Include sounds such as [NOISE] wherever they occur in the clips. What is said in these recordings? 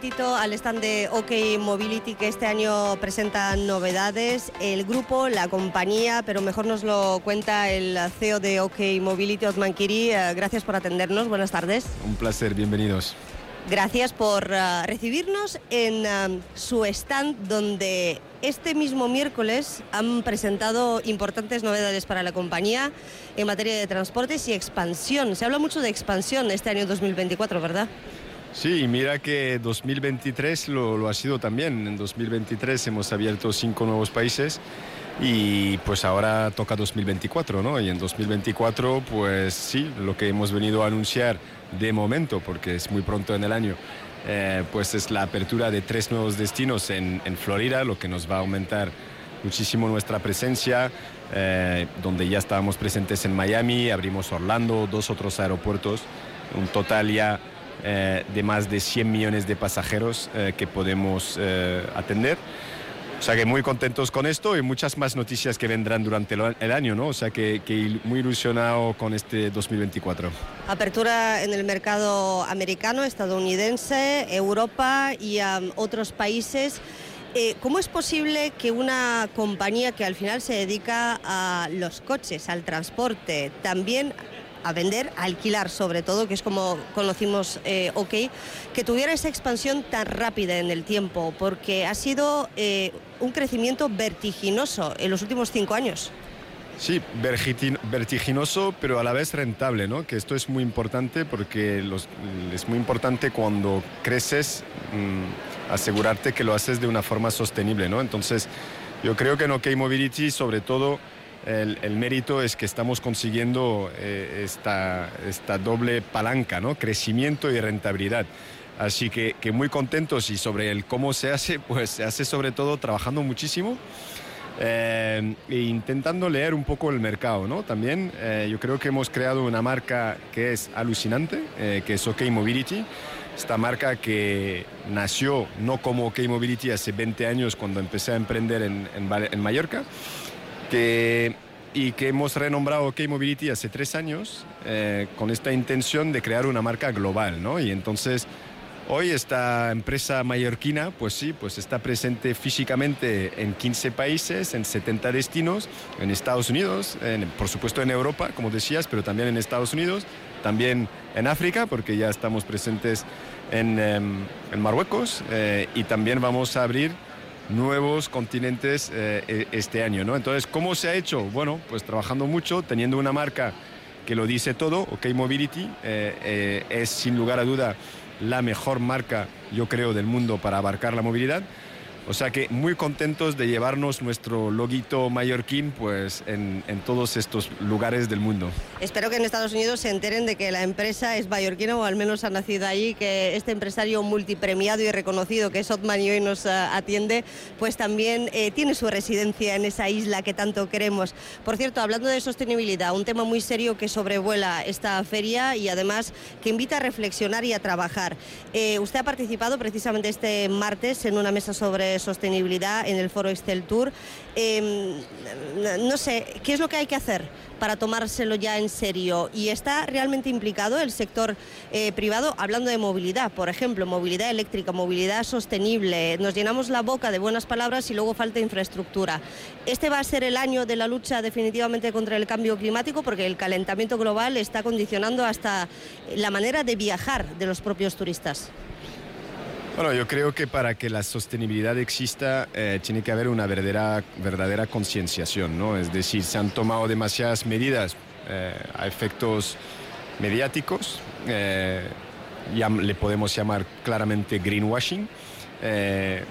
momentito al stand de OK Mobility que este año presenta novedades. El grupo, la compañía, pero mejor nos lo cuenta el CEO de OK Mobility, Otman Kiri. Eh, gracias por atendernos. Buenas tardes. Un placer, bienvenidos. Gracias por uh, recibirnos en uh, su stand donde este mismo miércoles han presentado importantes novedades para la compañía en materia de transportes y expansión. Se habla mucho de expansión este año 2024, ¿verdad? Sí, mira que 2023 lo, lo ha sido también. En 2023 hemos abierto cinco nuevos países y pues ahora toca 2024, ¿no? Y en 2024, pues sí, lo que hemos venido a anunciar de momento, porque es muy pronto en el año, eh, pues es la apertura de tres nuevos destinos en, Florida, lo que nos va a aumentar muchísimo nuestra presencia, eh, donde ya estábamos presentes en Miami, abrimos Orlando, dos otros aeropuertos, un total ya eh, de más de 100 millones de pasajeros eh, que podemos eh, atender. O sea que muy contentos con esto y muchas más noticias que vendrán durante el año, ¿no? O sea que, que muy ilusionado con este 2024. Apertura en el mercado americano, estadounidense, Europa y um, otros países. Eh, ¿Cómo es posible que una compañía que al final se dedica a los coches, al transporte, también a vender, a alquilar sobre todo, que es como conocimos eh, OK, que tuviera esa expansión tan rápida en el tiempo, porque ha sido eh, un crecimiento vertiginoso en los últimos cinco años. Sí, vertiginoso, pero a la vez rentable, ¿no? Que esto es muy importante porque es muy importante cuando creces mmm, asegurarte que lo haces de una forma sostenible, ¿no? Entonces, yo creo que en OK Mobility, sobre todo, el, el, mérito es que estamos consiguiendo eh, esta, esta, doble palanca, ¿no? crecimiento y rentabilidad. Así que, que, muy contentos y sobre el cómo se hace, [LAUGHS] pues se hace sobre todo trabajando muchísimo eh, e intentando leer un poco el mercado. ¿no? También eh, yo creo que hemos creado una marca que es alucinante, eh, que es OK Mobility. Esta marca que nació no como OK Mobility hace 20 años cuando empecé a emprender en, en, en Mallorca, que, y que hemos renombrado OK Mobility hace tres años eh, con esta intención de crear una marca global, ¿no? Y entonces hoy esta empresa mallorquina, pues sí, pues está presente físicamente en 15 países, en 70 destinos, en Estados Unidos, en, por supuesto en Europa, como decías, pero también en Estados Unidos, también en África, porque ya estamos presentes en, en Marruecos, eh, y también vamos a abrir nuevos continentes eh, este año, ¿no? Entonces, ¿cómo se ha hecho? Bueno, pues trabajando mucho, teniendo una marca que lo dice todo, OK Mobility, eh, eh, es sin lugar a duda la mejor marca, yo creo, del mundo para abarcar la movilidad. O sea que muy contentos de llevarnos nuestro loguito mallorquín pues, en, todos estos lugares del mundo. Espero que en Estados Unidos se enteren de que la empresa es mallorquina o al menos ha nacido allí, que este empresario multipremiado y reconocido que es Otman y hoy nos uh, atiende, pues también eh, tiene su residencia en esa isla que tanto queremos. Por cierto, hablando de sostenibilidad, un tema muy serio que sobrevuela esta feria y además que invita a reflexionar y a trabajar. Eh, usted ha participado precisamente este martes en una mesa sobre sostenibilidad en el foro Excel Tour. Eh, no sé, ¿qué es lo que hay que hacer para tomárselo ya en serio? ¿Y está realmente implicado el sector eh, privado? Hablando de movilidad, por ejemplo, movilidad eléctrica, movilidad sostenible. Nos llenamos la boca de buenas palabras y luego falta infraestructura. Este va a ser el año de la lucha definitivamente contra el cambio climático porque el calentamiento global está condicionando hasta la manera de viajar de los propios turistas. Bueno, yo creo que para que la sostenibilidad exista eh, tiene que haber una verdadera, verdadera concienciación, ¿no? Es decir, se han tomado demasiadas medidas eh, a efectos mediáticos, eh, ya le podemos llamar claramente greenwashing, eh,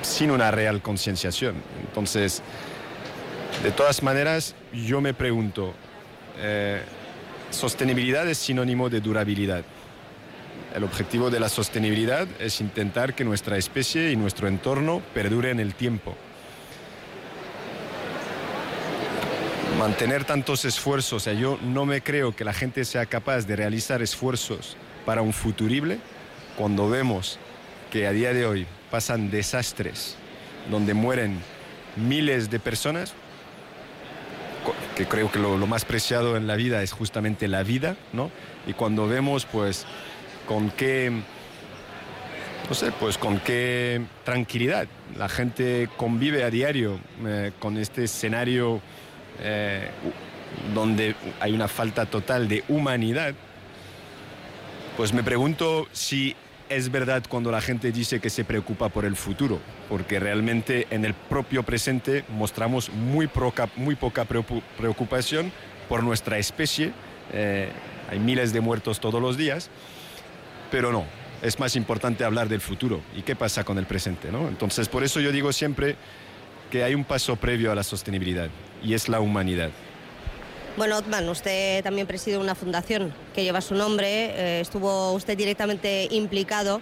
sin una real concienciación. Entonces, de todas maneras, yo me pregunto, eh, sostenibilidad es sinónimo de durabilidad. El objetivo de la sostenibilidad es intentar que nuestra especie y nuestro entorno perdure en el tiempo. Mantener tantos esfuerzos, o sea, yo no me creo que la gente sea capaz de realizar esfuerzos para un futurible cuando vemos que a día de hoy pasan desastres donde mueren miles de personas, que creo que lo, lo más preciado en la vida es justamente la vida, ¿no? Y cuando vemos, pues, con qué no sé, pues con qué tranquilidad la gente convive a diario eh, con este escenario eh, donde hay una falta total de humanidad, pues me pregunto si es verdad cuando la gente dice que se preocupa por el futuro, porque realmente en el propio presente mostramos muy, muy poca preocupación por nuestra especie. Eh, hay miles de muertos todos los días, pero no, es más importante hablar del futuro y qué pasa con el presente. ¿no? Entonces, por eso yo digo siempre que hay un paso previo a la sostenibilidad y es la humanidad. Bueno, Otman, usted también preside una fundación que lleva su nombre. Eh, estuvo usted directamente implicado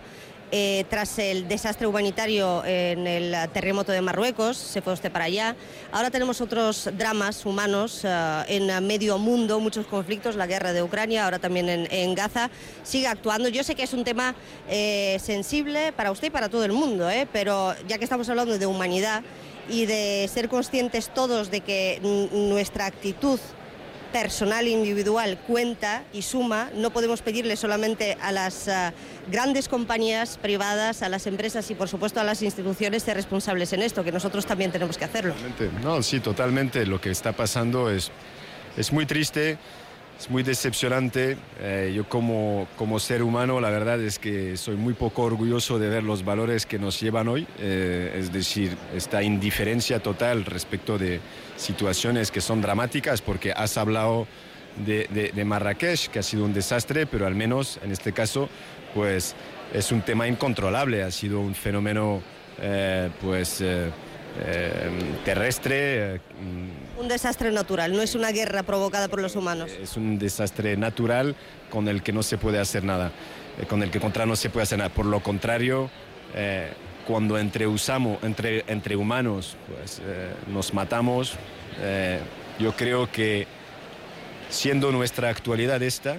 eh, tras el desastre humanitario en el terremoto de Marruecos, se fue usted para allá. Ahora tenemos otros dramas humanos eh, en medio mundo, muchos conflictos, la guerra de Ucrania, ahora también en, Gaza. Sigue actuando. Yo sé que es un tema sensible para usted y para todo el mundo, pero ya que estamos hablando de humanidad y de ser conscientes todos de que nuestra actitud personal individual cuenta y suma. No podemos pedirle solamente a las eh, grandes compañías privadas, a las empresas y por supuesto a las instituciones ser responsables en esto, que nosotros también tenemos que hacerlo. No, sí, totalmente. Lo que está pasando es, es muy triste es muy decepcionante. Eh, yo como, como ser humano, la verdad es que soy muy poco orgulloso de ver los valores que nos llevan hoy, eh, es decir, esta indiferencia total respecto de situaciones que son dramáticas, porque has hablado de, Marrakech, que ha sido un desastre, pero al menos en este caso, pues es un tema incontrolable, ha sido un fenómeno, eh, pues eh, terrestre. Eh, un desastre natural, no es una guerra provocada por los humanos. Es un desastre natural con el que no se puede hacer nada, eh, con el que contra no se puede hacer nada. Por lo contrario, cuando entre, usamos, entre, entre humanos pues, nos matamos, yo creo que siendo nuestra actualidad esta,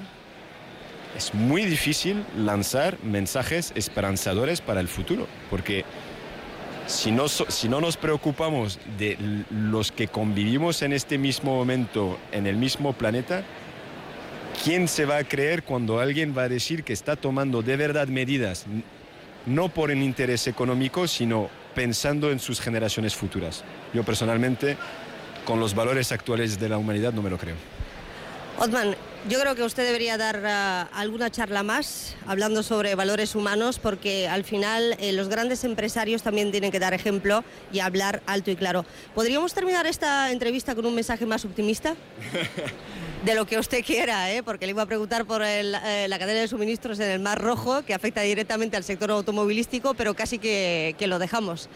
es muy difícil lanzar mensajes esperanzadores para el futuro, porque si no, si no nos preocupamos de los que convivimos en este mismo momento, en el mismo planeta, ¿quién se va a creer cuando alguien va a decir que está tomando de verdad medidas, no por un interés económico, sino pensando en sus generaciones futuras? Yo personalmente, con los valores actuales de la humanidad, no me lo creo. Otman, yo creo que usted debería dar ah, alguna charla más hablando sobre valores humanos porque al final eh, los grandes empresarios también tienen que dar ejemplo y hablar alto y claro. ¿Podríamos terminar esta entrevista con un mensaje más optimista? [LAUGHS] de lo que usted quiera, ¿eh? porque le iba a preguntar por eh, la cadena de suministros en el Mar Rojo, que afecta directamente al sector automovilístico, pero casi que lo dejamos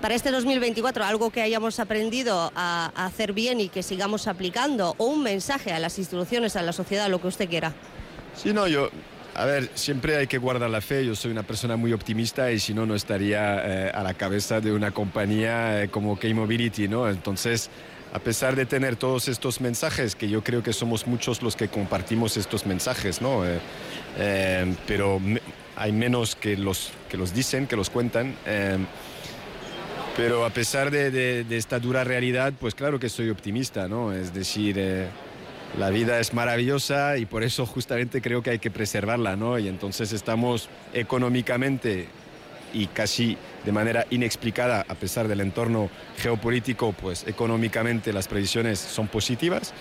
para este 2024 algo que hayamos aprendido a, hacer bien y que sigamos aplicando o un mensaje a las instituciones, a la sociedad, lo que usted quiera. Sí, no, yo, a ver, siempre hay que guardar la fe. Yo soy una persona muy optimista y si no, no estaría eh, a la cabeza de una compañía eh, como K-Mobility, ¿no? Entonces, a pesar de tener todos estos mensajes, que yo creo que somos muchos los que compartimos estos mensajes, ¿no? Eh, pero hay menos que los, que los dicen, que los cuentan. Pero a pesar de, esta dura realidad, pues claro que soy optimista, ¿no? Es decir, eh, la vida es maravillosa y por eso justamente creo que hay que preservarla, ¿no? Y entonces estamos económicamente y casi de manera inexplicada, a pesar del entorno geopolítico, pues económicamente las previsiones son positivas,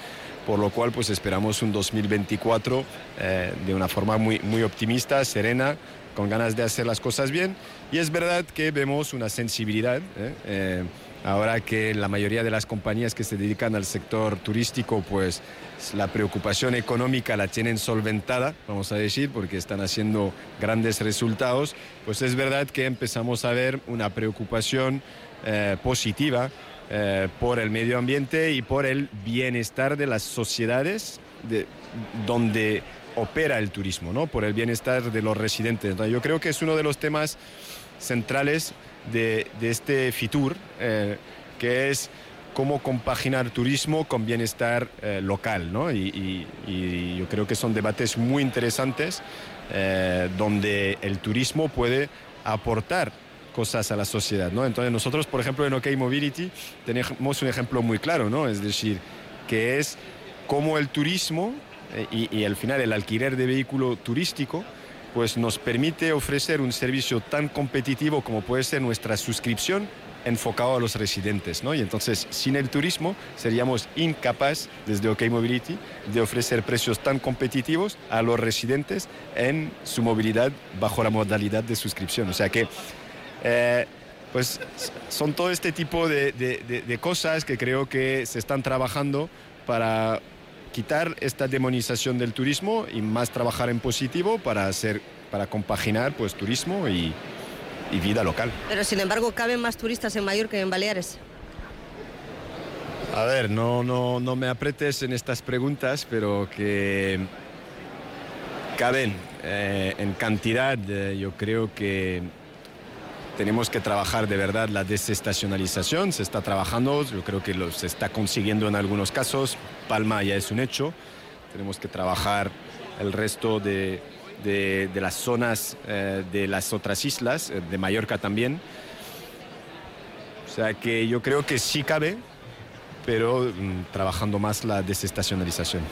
por lo cual pues esperamos un 2024 eh, de una forma muy, muy optimista, serena, con ganas de hacer las cosas bien. Y es verdad que vemos una sensibilidad. ¿eh? Eh, ahora que la mayoría de las compañías que se dedican al sector turístico, pues la preocupación económica la tienen solventada, vamos a decir, porque están haciendo grandes resultados, pues es verdad que empezamos a ver una preocupación eh, positiva por el medio ambiente y por el bienestar de las sociedades de, donde opera el turismo, ¿no? por el bienestar de los residentes. yo creo que es uno de los temas centrales de, este FITUR, eh, que es cómo compaginar turismo con bienestar eh, local. ¿no? Y, yo creo que son debates muy interesantes eh, donde el turismo puede aportar cosas a la sociedad. ¿no? Entonces nosotros, por ejemplo, en OK Mobility tenemos un ejemplo muy claro, ¿no? es decir, que es cómo el turismo y, al final el alquiler de vehículo turístico pues nos permite ofrecer un servicio tan competitivo como puede ser nuestra suscripción enfocado a los residentes, ¿no? Y entonces, sin el turismo, seríamos incapaces desde OK Mobility de ofrecer precios tan competitivos a los residentes en su movilidad bajo la modalidad de suscripción. O sea que, eh, pues, son todo este tipo de, de cosas que creo que se están trabajando para quitar esta demonización del turismo y más trabajar en positivo para hacer para compaginar pues turismo y, y vida local. Pero sin embargo, ¿caben más turistas en Mallorca que en Baleares? A ver, no, no, no me apretes en estas preguntas, pero que caben eh, en cantidad. Eh, yo creo que tenemos que trabajar de verdad la desestacionalización. Se está trabajando, yo creo que lo, se está consiguiendo en algunos casos. Palma ya es un hecho. Tenemos que trabajar el resto de, de, las zonas eh, de las otras islas, eh, de Mallorca también. O sea que yo creo que sí cabe, pero mm, trabajando más la desestacionalización.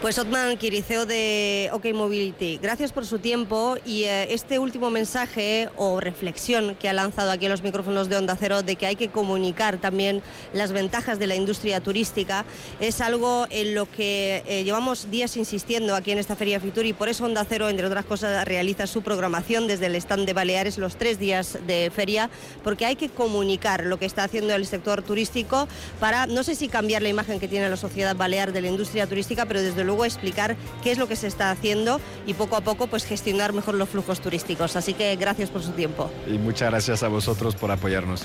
Pues Otman Quiriceo de OK Mobility, gracias por su tiempo y eh, este último mensaje o reflexión que ha lanzado aquí en los micrófonos de Onda Cero de que hay que comunicar también las ventajas de la industria turística es algo en lo que eh, llevamos días insistiendo aquí en esta Feria Fitur y por eso Onda Cero, entre otras cosas, realiza su programación desde el stand de Baleares los tres días de feria porque hay que comunicar lo que está haciendo el sector turístico para, no sé si cambiar la imagen que tiene la sociedad balear de la industria turística, pero desde luego explicar qué es lo que se está haciendo y poco a poco pues gestionar mejor los flujos turísticos. Así que gracias por su tiempo. Y muchas gracias a vosotros por apoyarnos.